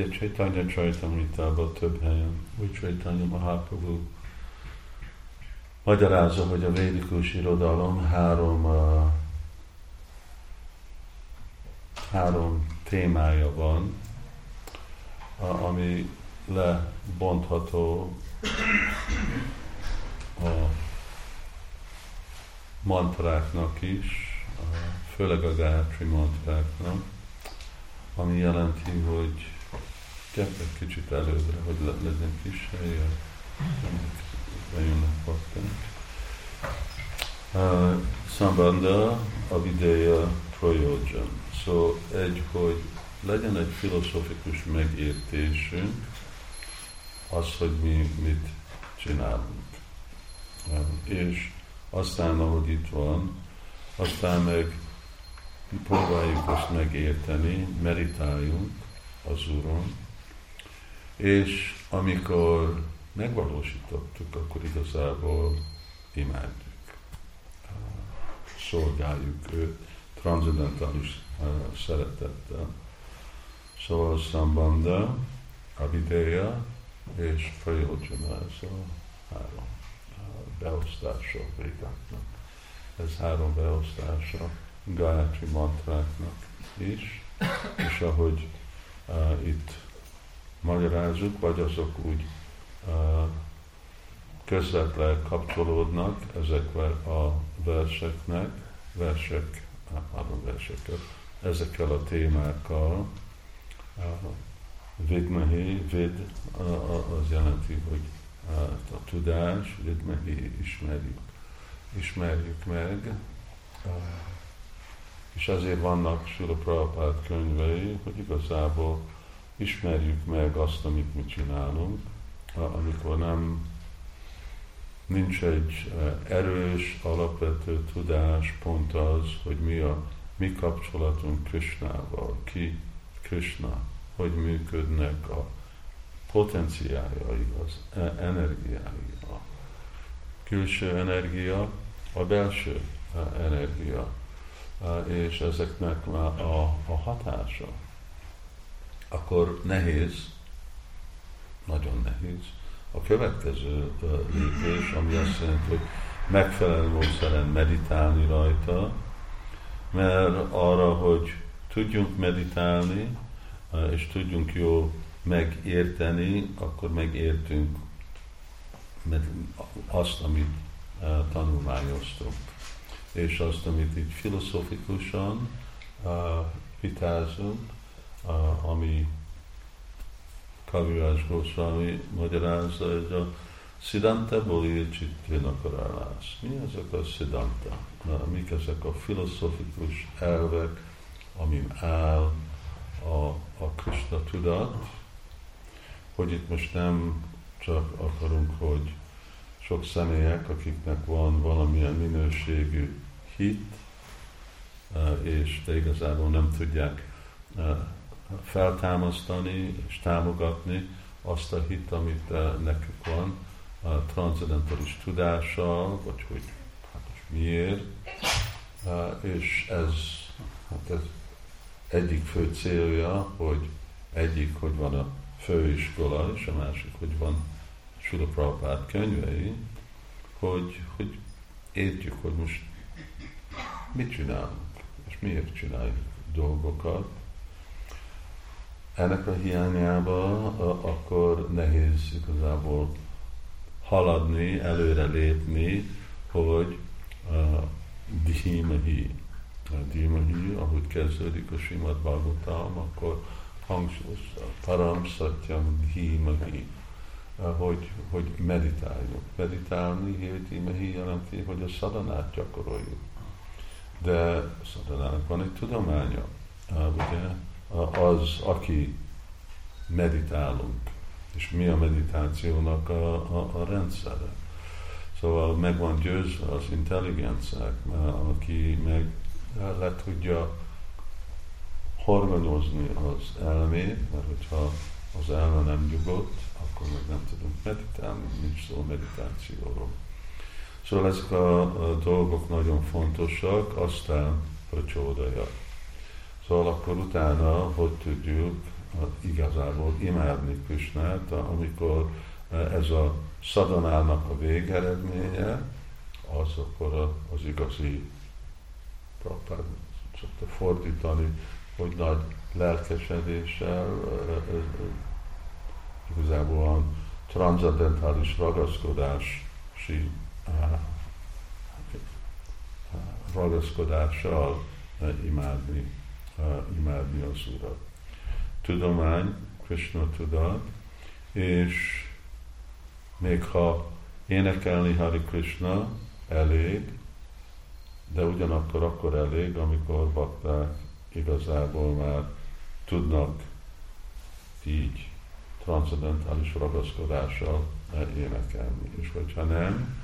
ugye Chaitanya Charitamritában több helyen, úgy Chaitanya Mahaprabhu magyarázza, hogy a védikus irodalom három, uh, három témája van, uh, ami lebontható a mantráknak is, főleg a Gayatri mantráknak, ami jelenti, hogy gyertek kicsit előbbre, hogy le, legyen kis helye, bejönnek bakták. Uh, Sambanda, Avideya, Prayojan. Szóval egy, hogy legyen egy filozofikus megértésünk, az, hogy mi mit csinálunk. Uh, és aztán, ahogy itt van, aztán meg próbáljuk azt megérteni, meditáljunk az Úron, és amikor megvalósítottuk, akkor igazából imádjuk, szolgáljuk őt transzendentális szeretettel. Szóval Sambanda, Avideya és Prayojana, ez a három beosztása végáknak. Ez három beosztása Gayatri mantráknak is, és ahogy uh, itt magyarázzuk, vagy azok úgy közvetlen kapcsolódnak ezekkel a verseknek, versek, pardon, verseket, ezekkel a témákkal. Vidmehi, vid, az jelenti, hogy a tudás, vidmehi, ismerjük, ismerjük meg. És ezért vannak Sula Prabhupád könyvei, hogy igazából ismerjük meg azt, amit mi csinálunk, amikor nem nincs egy e, erős, alapvető tudás, pont az, hogy mi a mi kapcsolatunk Krishnával, ki Krishna, hogy működnek a potenciáljai, az e, energiái, a külső energia, a belső e, energia, és ezeknek a, a hatása, akkor nehéz, nagyon nehéz, a következő lépés, ami azt jelenti, hogy megfelelő módszeren meditálni rajta, mert arra, hogy tudjunk meditálni, és tudjunk jó megérteni, akkor megértünk azt, amit tanulmányoztunk. És azt, amit így filozofikusan vitázunk, ami Kavirás Goswami magyarázza, hogy a Siddhanta Boli Csitvénakarálás. Mi ezek a Siddhanta? Mik ezek a filozofikus elvek, amin áll a, a Krishna tudat, hogy itt most nem csak akarunk, hogy sok személyek, akiknek van valamilyen minőségű hit, eh, és de igazából nem tudják eh, feltámasztani és támogatni azt a hit, amit eh, nekük van, a transzendentális tudással, vagy hogy hát miért, és ez, hát ez egyik fő célja, hogy egyik, hogy van a főiskola, és a másik, hogy van Sula Prabhupád könyvei, hogy, hogy értjük, hogy most mit csinálunk, és miért csináljuk dolgokat. Ennek a hiányába akkor nehéz igazából haladni, előre lépni, hogy uh, Dhimahi, Dhimahi, ahogy kezdődik a Simad Bhagavatam, akkor hangsúlyozza, Param Satyam Dhimahi, hogy, hogy meditáljunk. Meditálni, hirti, jelenti, hogy a szadanát gyakoroljuk. De szadanának van egy tudománya, ugye? Az, aki meditálunk, és mi a meditációnak a, a, a rendszere. Szóval meg van győzve az intelligenciák, aki meg le tudja horgonyozni az elmét, mert hogyha az elme nem nyugodt, akkor meg nem tudunk meditálni, nincs szó meditációról. Szóval ezek a, a dolgok nagyon fontosak, aztán a csódaja. Szóval akkor utána hogy tudjuk igazából imádni Krisnát, amikor ez a szadanának a végeredménye, az akkor az igazi Prabhupád szokta fordítani, hogy nagy lelkesedéssel, igazából a transzendentális ragaszkodási ragaszkodással imádni, imádni az Urat. Tudomány, Krishna tudat, és még ha énekelni Hari Krishna elég, de ugyanakkor akkor elég, amikor bakták igazából már tudnak így transzendentális ragaszkodással énekelni. És hogyha nem,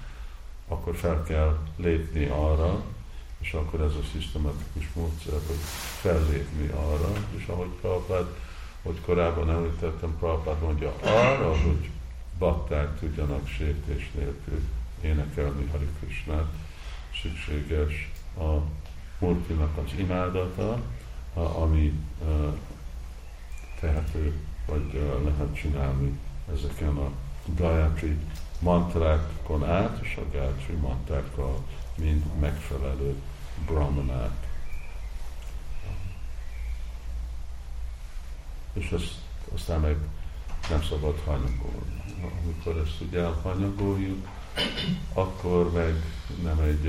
akkor fel kell lépni arra, és akkor ez a szisztematikus módszer, hogy fellépni arra, és ahogy Prabhupád, hogy korábban említettem, Prabhupád mondja arra, hogy bakták tudjanak sértés nélkül énekelni Hari Krishnát, szükséges a Murtinak az imádata, ami tehető, vagy lehet csinálni ezeken a Gayatri mantrákon át, és a Gayatri mantrákkal mind megfelelő brahmanák. És ezt aztán meg nem szabad hanyagolni. Amikor ezt ugye elhanyagoljuk, akkor meg nem egy,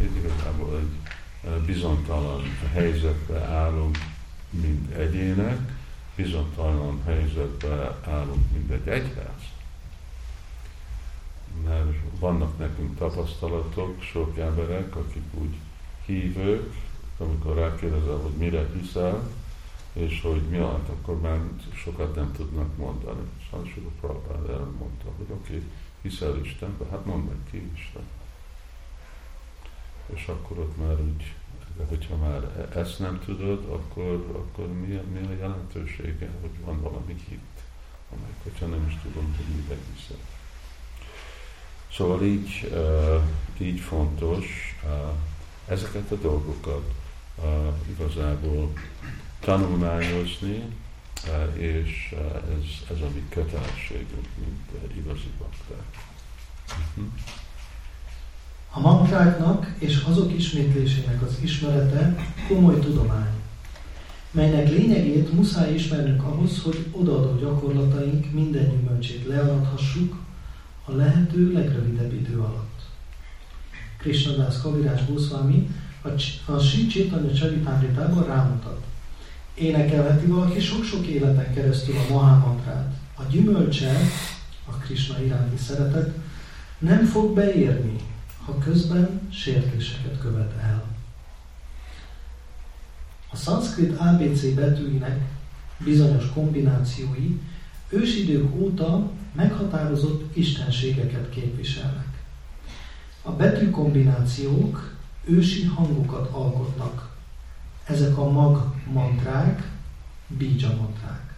egy igazából egy bizonytalan helyzetbe állunk, mint egyének, bizonytalan helyzetbe állunk, mint egy egyház. Mert vannak nekünk tapasztalatok, sok emberek, akik úgy hívők, amikor rákérdezel, hogy mire hiszel, és hogy mi hát akkor már sokat nem tudnak mondani. Sajnos a Prabhupád mondta, hogy oké, okay, hiszel Istenbe, hát mondd meg ki Isten. És akkor ott már úgy, hogyha már ezt nem tudod, akkor, akkor mi, a, mi a jelentősége, hogy van valami hit, amely, hogyha nem is tudom, hogy mibe hiszem. Szóval így, így fontos ezeket a dolgokat igazából tanulmányozni, és ez, ez a mi kötelességünk, mint igazi bakták. Uh-huh. A mantráknak és azok ismétlésének az ismerete komoly tudomány, melynek lényegét muszáj ismernünk ahhoz, hogy odaadó gyakorlataink minden gyümölcsét learadhassuk a lehető legrövidebb idő alatt. Krishnadász Kavirás Goswami a, a Sri Chaitanya Charitamritában rámutat, énekelheti valaki sok-sok életen keresztül a Mahamantrát. A gyümölcse, a Krishna iránti szeretet nem fog beérni, ha közben sértéseket követ el. A szanszkrit ABC betűinek bizonyos kombinációi ősidők óta meghatározott istenségeket képviselnek. A betűkombinációk ősi hangokat alkotnak, ezek a mag mantrák, bíja mantrák.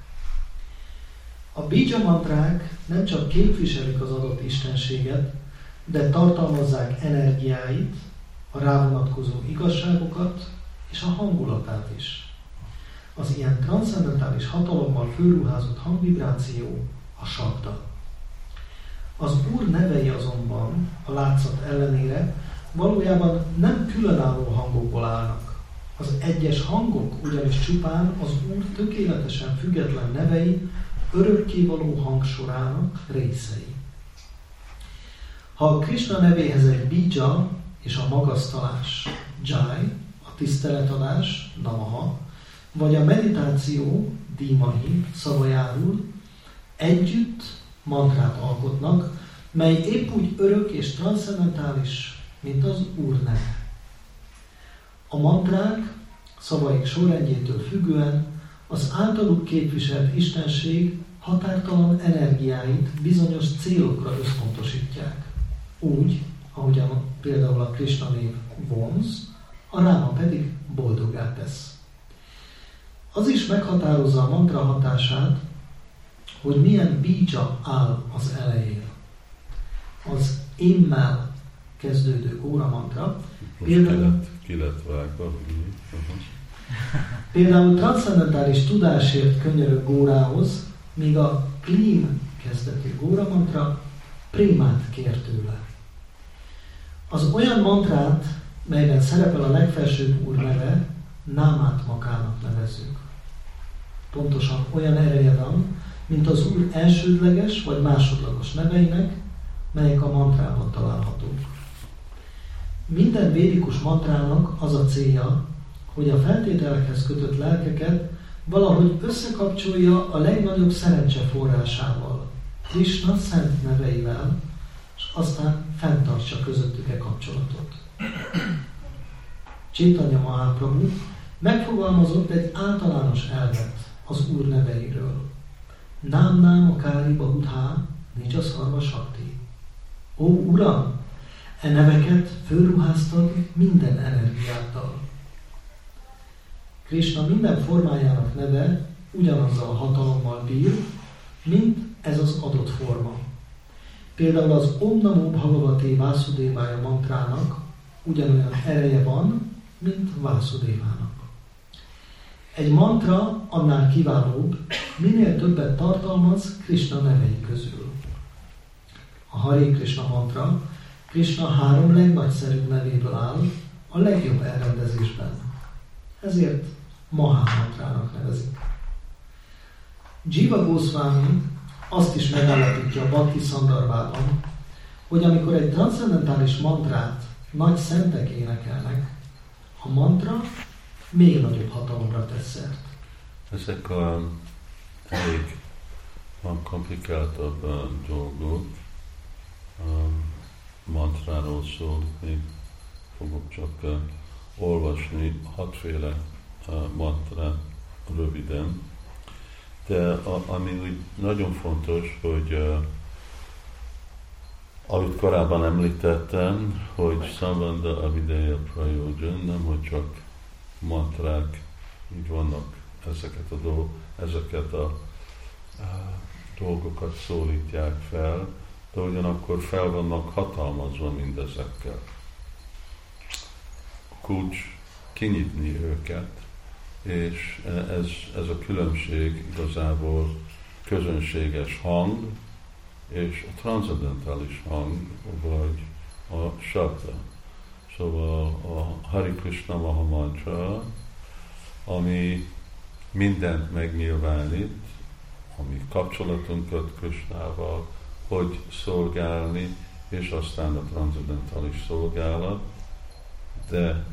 A bíja mantrák nem csak képviselik az adott istenséget, de tartalmazzák energiáit, a rávonatkozó igazságokat és a hangulatát is. Az ilyen transzendentális hatalommal fölruházott hangvibráció a sabda. Az Úr nevei azonban a látszat ellenére valójában nem különálló hangokból állnak. Az egyes hangok ugyanis csupán az Úr tökéletesen független nevei örökkévaló hangsorának részei. Ha a Krishna nevéhez egy bija és a magasztalás, jai, a tiszteletadás, namaha, vagy a meditáció, dimahi, szava járul, együtt mantrát alkotnak, mely épp úgy örök és transzendentális, mint az Úr neve. A mantrák szavaik sorrendjétől függően az általuk képviselt istenség határtalan energiáit bizonyos célokra összpontosítják. Úgy, ahogyan például a Krishna név vonz, a ráma pedig boldogá tesz. Az is meghatározza a mantra hatását, hogy milyen bíja áll az elején. Az immel kezdődő óra mantra például... Ki lett, vágva. Például transzendentális tudásért könyörög górához, míg a klím kezdetű góra mantra prémát kér tőle. Az olyan mantrát, melyben szerepel a legfelsőbb úr neve, námát makának nevezzük. Pontosan olyan ereje van, mint az úr elsődleges vagy másodlagos neveinek, melyek a mantrában találhatók. Minden védikus mantrának az a célja, hogy a feltételekhez kötött lelkeket valahogy összekapcsolja a legnagyobb szerencse forrásával, Krishna szent neveivel, és aztán fenntartsa közöttük e kapcsolatot. Csétanya Mahaprabhu megfogalmazott egy általános elvet az Úr neveiről. Nám nám a kári bahudhá, nincs a szarva sakti. Ó Uram, e neveket fölruháztad minden energiáttal. Krishna minden formájának neve ugyanazzal a hatalommal bír, mint ez az adott forma. Például az Om Namo Bhagavate Vásudévája mantrának ugyanolyan ereje van, mint Vásudévának. Egy mantra annál kiválóbb, minél többet tartalmaz Krishna nevei közül. A Hare Krishna mantra Krishna három legnagyszerűbb nevéből áll, a legjobb elrendezésben. Ezért Mahamantrának nevezik. Jiva Goswami azt is megállapítja a Bhakti Szandarbában, hogy amikor egy transzendentális mantrát nagy szentek énekelnek, a mantra még nagyobb hatalomra tesz szert. Ezek a elég komplikáltabb uh, dolgok. Um, mantráról szól, még fogok csak uh, olvasni hatféle uh, mantra röviden. De ami úgy nagyon fontos, hogy uh, ahogy korábban említettem, hogy Sambanda Avideya Prayojan nem, hogy csak mantrák, így vannak ezeket a, dolg, ezeket a, dolgokat szólítják fel, de ugyanakkor fel vannak hatalmazva mindezekkel. A kulcs kinyitni őket, és ez, ez a különbség igazából közönséges hang, és a transzendentális hang, vagy a sabda. Szóval a Hari Krishna Maha Mantra, ami mindent megnyilvánít, ami kapcsolatunkat Krishnával, hogy szolgálni, és aztán a transzendentális szolgálat, de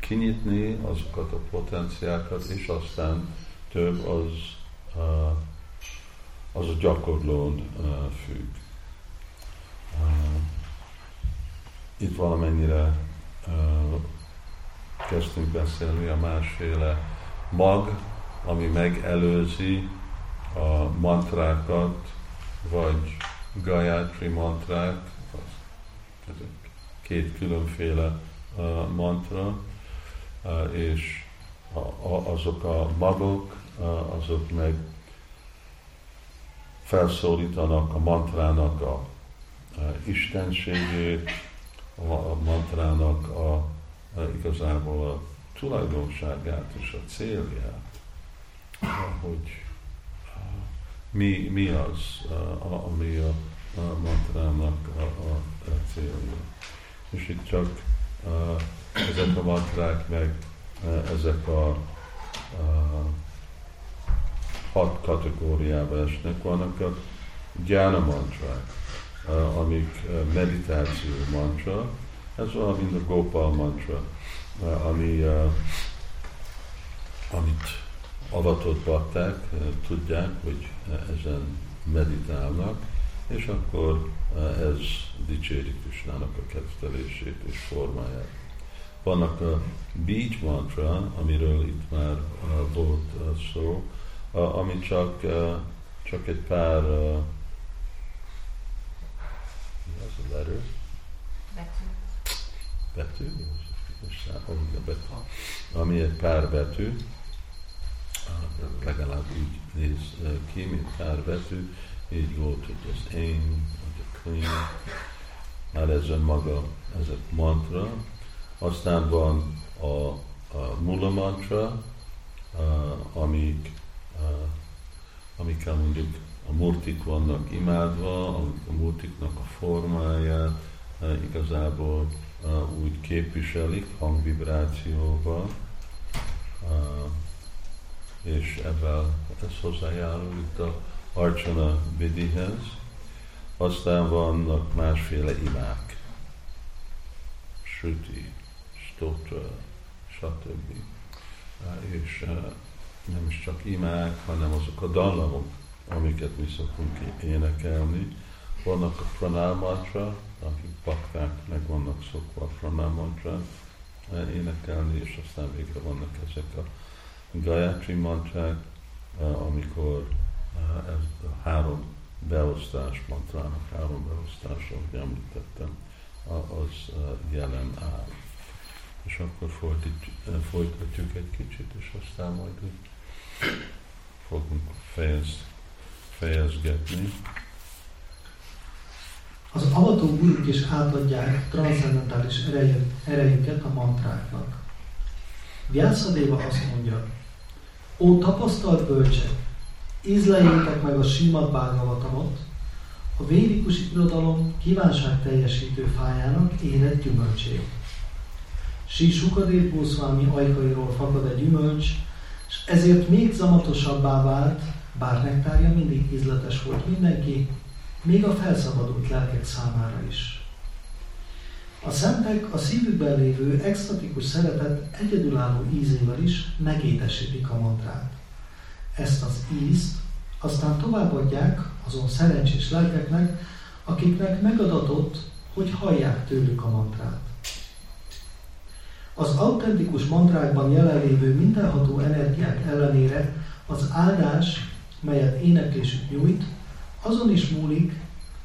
kinyitni azokat a potenciákat, és aztán több az, az a gyakorlón függ. Itt valamennyire kezdtünk beszélni a másféle mag, ami megelőzi a mantrákat, vagy Gayatri mantrák, ezek két különféle mantra, és azok a magok, azok meg felszólítanak a mantrának a, istenségét, a, mantrának a, igazából a tulajdonságát és a célját, hogy mi, mi az, ami a, a mantrának a, a, célja. És itt csak ezek a mantrák, meg ezek a, a hat kategóriába esnek. Vannak a gyána mantrák, amik meditáció mantra, ez olyan, mint a Gopal mantra, ami, amit avatott bakták tudják, hogy ezen meditálnak, és akkor ez dicséri Krisnának a kettelését és formáját. Vannak a beach mantra, amiről itt már volt szó, ami csak, csak egy pár mi az a letter? Betű? betű. Ami egy pár betű, legalább úgy néz ki, mint pár betű, így volt, hogy az én, vagy a clean, már ez maga, ez a mantra. Aztán van a a mula mantra, amik, amikkel mondjuk a murtik vannak imádva, a murtiknak a formáját igazából úgy képviselik hangvibrációval, és ebben ez hozzájárul itt a Archana Vidihez. Aztán vannak másféle imák, Shruti, Stotra, stb. És nem is csak imák, hanem azok a dallamok, amiket mi szoktunk énekelni. Vannak a pranál akik bakták meg vannak szokva a pranál énekelni, és aztán végre vannak ezek a Gayatri mantrák, amikor ez a három beosztás mantrának, három beosztás, ahogy említettem, az jelen áll. És akkor folytatjuk egy kicsit, és aztán majd úgy fogunk fejez, fejezgetni. Az avató guruk is átadják transzendentális erejüket a mantráknak. Vyászadéva azt mondja, Ó tapasztalt bölcsek, ízleljétek meg a Simad Bhagavatamot, a védikus irodalom kívánság teljesítő fájának érett gyümölcsét. Sí Sukadev Gószvámi ajkairól fakad egy gyümölcs, és ezért még zamatosabbá vált, bár nektárja mindig ízletes volt mindenki, még a felszabadult lelkek számára is. A szentek a szívükben lévő extatikus szeretet egyedülálló ízével is megédesítik a mantrát. Ezt az ízt aztán továbbadják azon szerencsés lelkeknek, akiknek megadatott, hogy hallják tőlük a mantrát. Az autentikus mantrákban jelenlévő mindenható energiák ellenére az áldás, melyet éneklésük nyújt, azon is múlik,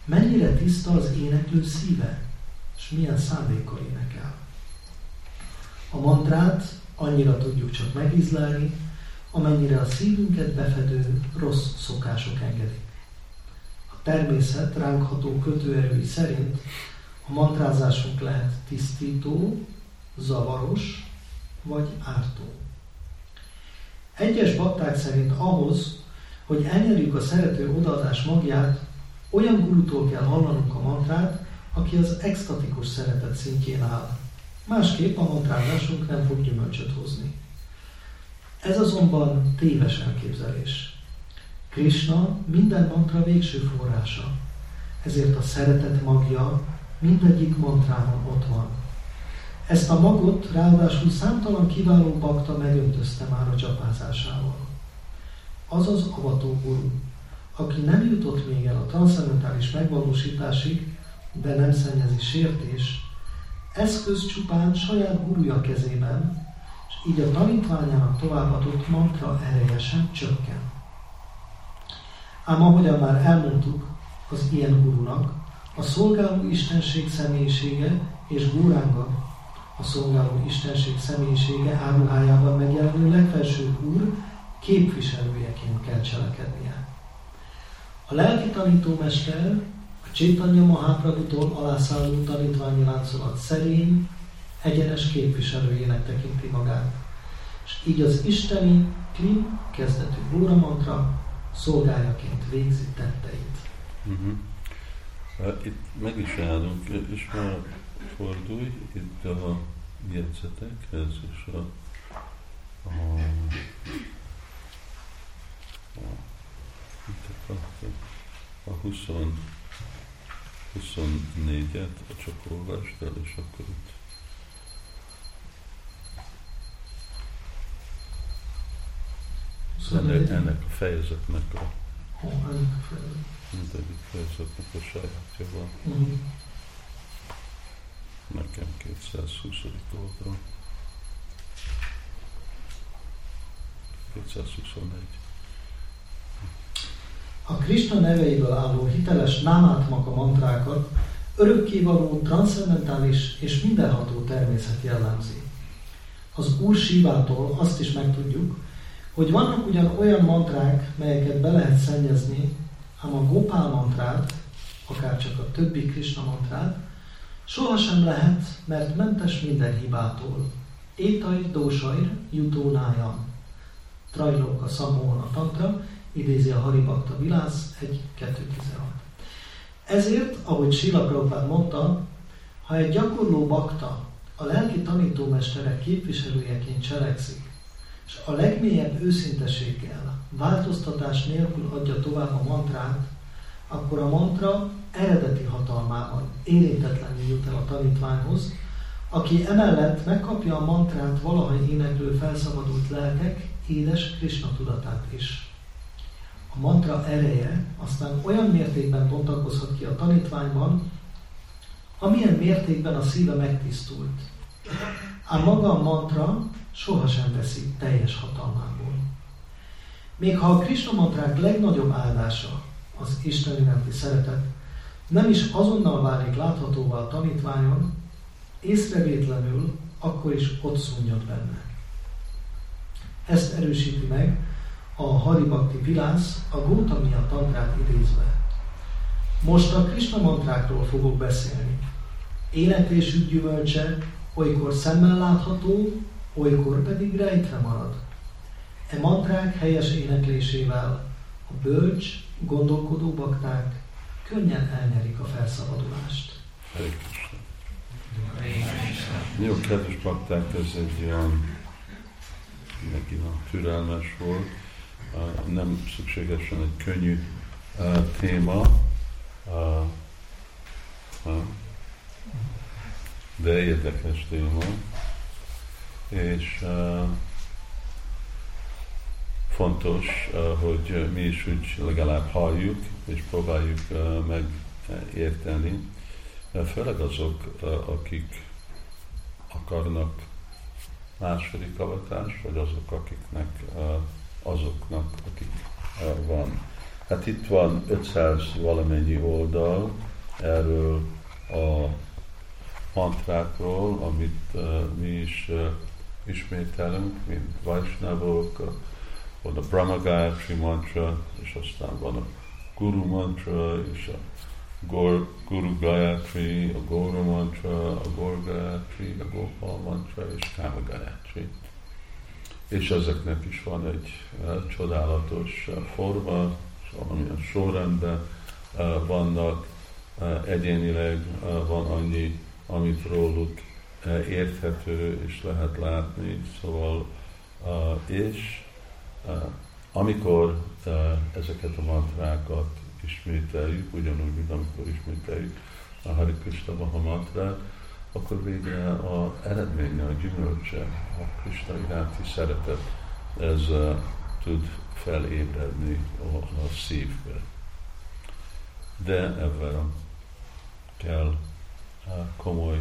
mennyire tiszta az éneklő szíve, és milyen szándékkal énekel. A mantrát annyira tudjuk csak megízlelni, amennyire a szívünket befedő rossz szokások engedik. A természet ránk ható kötőerői szerint a mantrázásunk lehet tisztító, zavaros vagy ártó. Egyes bakták szerint ahhoz, hogy elnyerjük a szerető odaadás magját, olyan gurutól kell hallanunk a mantrát, aki az extatikus szeretet szintjén áll. Másképp a mantrázásunk nem fog gyümölcsöt hozni. Ez azonban téves elképzelés. Krishna minden mantra végső forrása, ezért a szeretet magja mindegyik mantrában ott van. Ezt a magot ráadásul számtalan kiváló bakta megöntözte már a csapázásával. Az az avató guru, aki nem jutott még el a transzendentális megvalósításig, de nem szennyezi sértés, eszköz csupán saját guruja kezében, és így a tanítványának továbbadott mantra ereje sem csökken. Ám ahogyan már elmondtuk, az ilyen gurunak a szolgáló istenség személyisége és góránga, a szolgáló istenség személyisége áruhájában megjelenő legfelső úr képviselőjeként kell cselekednie. A lelki tanítómester a Csétanya Mahaprabhutól alászálló tanítványi láncolat szerény, egyenes képviselőjének tekinti magát. És így az isteni klim kezdetű Bóra mantra szolgáljaként végzi tetteit. Uh-huh. Itt meg is állunk, és már fordulj itt a jegyzetekhez, és a, a, a, a, a 20, 24-et csak olvasd el, és akkor itt Szóval ennek, ennek a fejezetnek a, mindegyik fejezetnek a sajátja van. Mm. Nekem 220. oldal. 221. A Krishna neveiből álló hiteles námátmaka mantrákat örökkévaló, transzendentális és mindenható természet jellemzi. Az Úr Sivától azt is megtudjuk, hogy vannak ugyan olyan mantrák, melyeket be lehet szennyezni, ám a Gopál mantrát, akár csak a többi Krishna mantrát, sohasem lehet, mert mentes minden hibától. Étaj dósajr jutónája. Trajlóka a tantra, idézi a Haribakta Vilász 1.2.16. Ezért, ahogy Sila Prabhupád mondta, ha egy gyakorló bakta a lelki tanítómesterek képviselőjeként cselekszik, és a legmélyebb őszintességgel, változtatás nélkül adja tovább a mantrát, akkor a mantra eredeti hatalmában érintetlenül jut el a tanítványhoz, aki emellett megkapja a mantrát valaha éneklő felszabadult lelkek édes Krishna tudatát is. A mantra ereje aztán olyan mértékben bontakozhat ki a tanítványban, amilyen mértékben a szíve megtisztult. Ám maga a mantra sohasem veszi teljes hatalmából. Még ha a Krishna mantrák legnagyobb áldása az Isten iránti szeretet, nem is azonnal válik láthatóvá a tanítványon, észrevétlenül akkor is ott szúnyad benne. Ezt erősíti meg a Haribakti Pilász a Gótamia tantrát idézve. Most a Krishna mantrákról fogok beszélni. Éneklésük gyümölcse olykor szemmel látható, olykor pedig rejtve marad. E mantrák helyes éneklésével a bölcs, gondolkodó bakták könnyen elnyerik a felszabadulást. Jó, kedves bakták, ez egy olyan neki türelmes volt, nem szükségesen egy könnyű téma, de érdekes téma, és fontos, hogy mi is úgy legalább halljuk, és próbáljuk megérteni, főleg azok, akik akarnak második avatás, vagy azok, akiknek azoknak, akik van. Hát itt van 500 valamennyi oldal erről a mantrákról, amit uh, mi is uh, ismételünk, mint Vaisnavok, van a Brahma Gayatri mantra, és aztán van a Guru mantra, és a Gor, Guru Gayatri, a Guru mantra, a Gor Gayatri, a Gopal mantra, és Kama Gayatri. És ezeknek is van egy uh, csodálatos uh, forma, valamilyen sorrendben uh, vannak, egyénileg van annyi amit róluk eh, érthető és lehet látni. Szóval, eh, és eh, amikor ezeket a mantrákat ismételjük, ugyanúgy, mint amikor ismételjük a Hari Krishna Maha mantrát, akkor végre a eredménye, a gyümölcse, a Krishna iránti szeretet, ez tud felébredni a, a szívbe. De ebben kell komoly,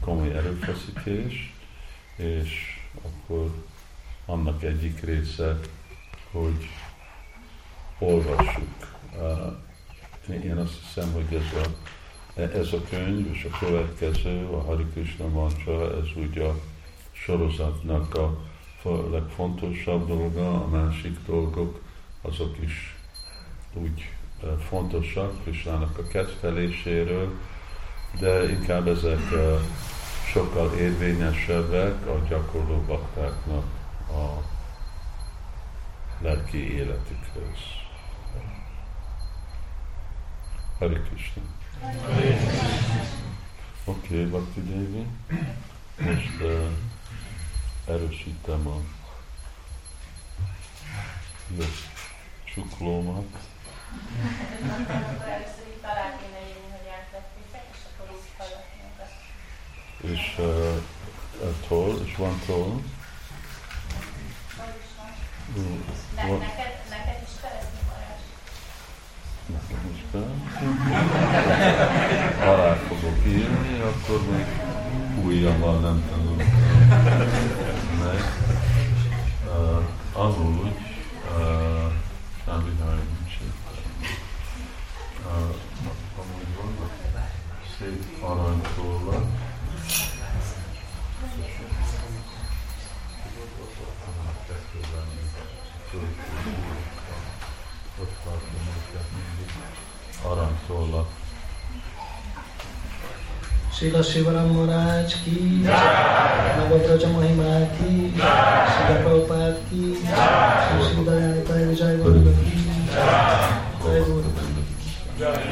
komoly erőfeszítés, és akkor annak egyik része, hogy olvassuk. Én azt hiszem, hogy ez a, ez a könyv és a következő, a Hari mantra, ez úgy a sorozatnak a legfontosabb dolga, a másik dolgok azok is úgy fontosak Krishnának a kedveléséről, de inkább ezek sokkal érvényesebbek a gyakorló baktáknak a lelki életükhöz. Hari Krishna. Oké, okay, Bhakti Devi. Most uh, erősítem a jó csuklómat. és uh, a toll, és van toll. Ne, neked, Nekem is kell. Alá fogok írni, akkor még újjammal nem tanulok meg. Uh, amúgy, aranytollak. Srila Shivaram Maharaj ki Navabraja Mahima ki Srila Prabhupada ki Sri Sri Dayanitai Jai Guru ki Jai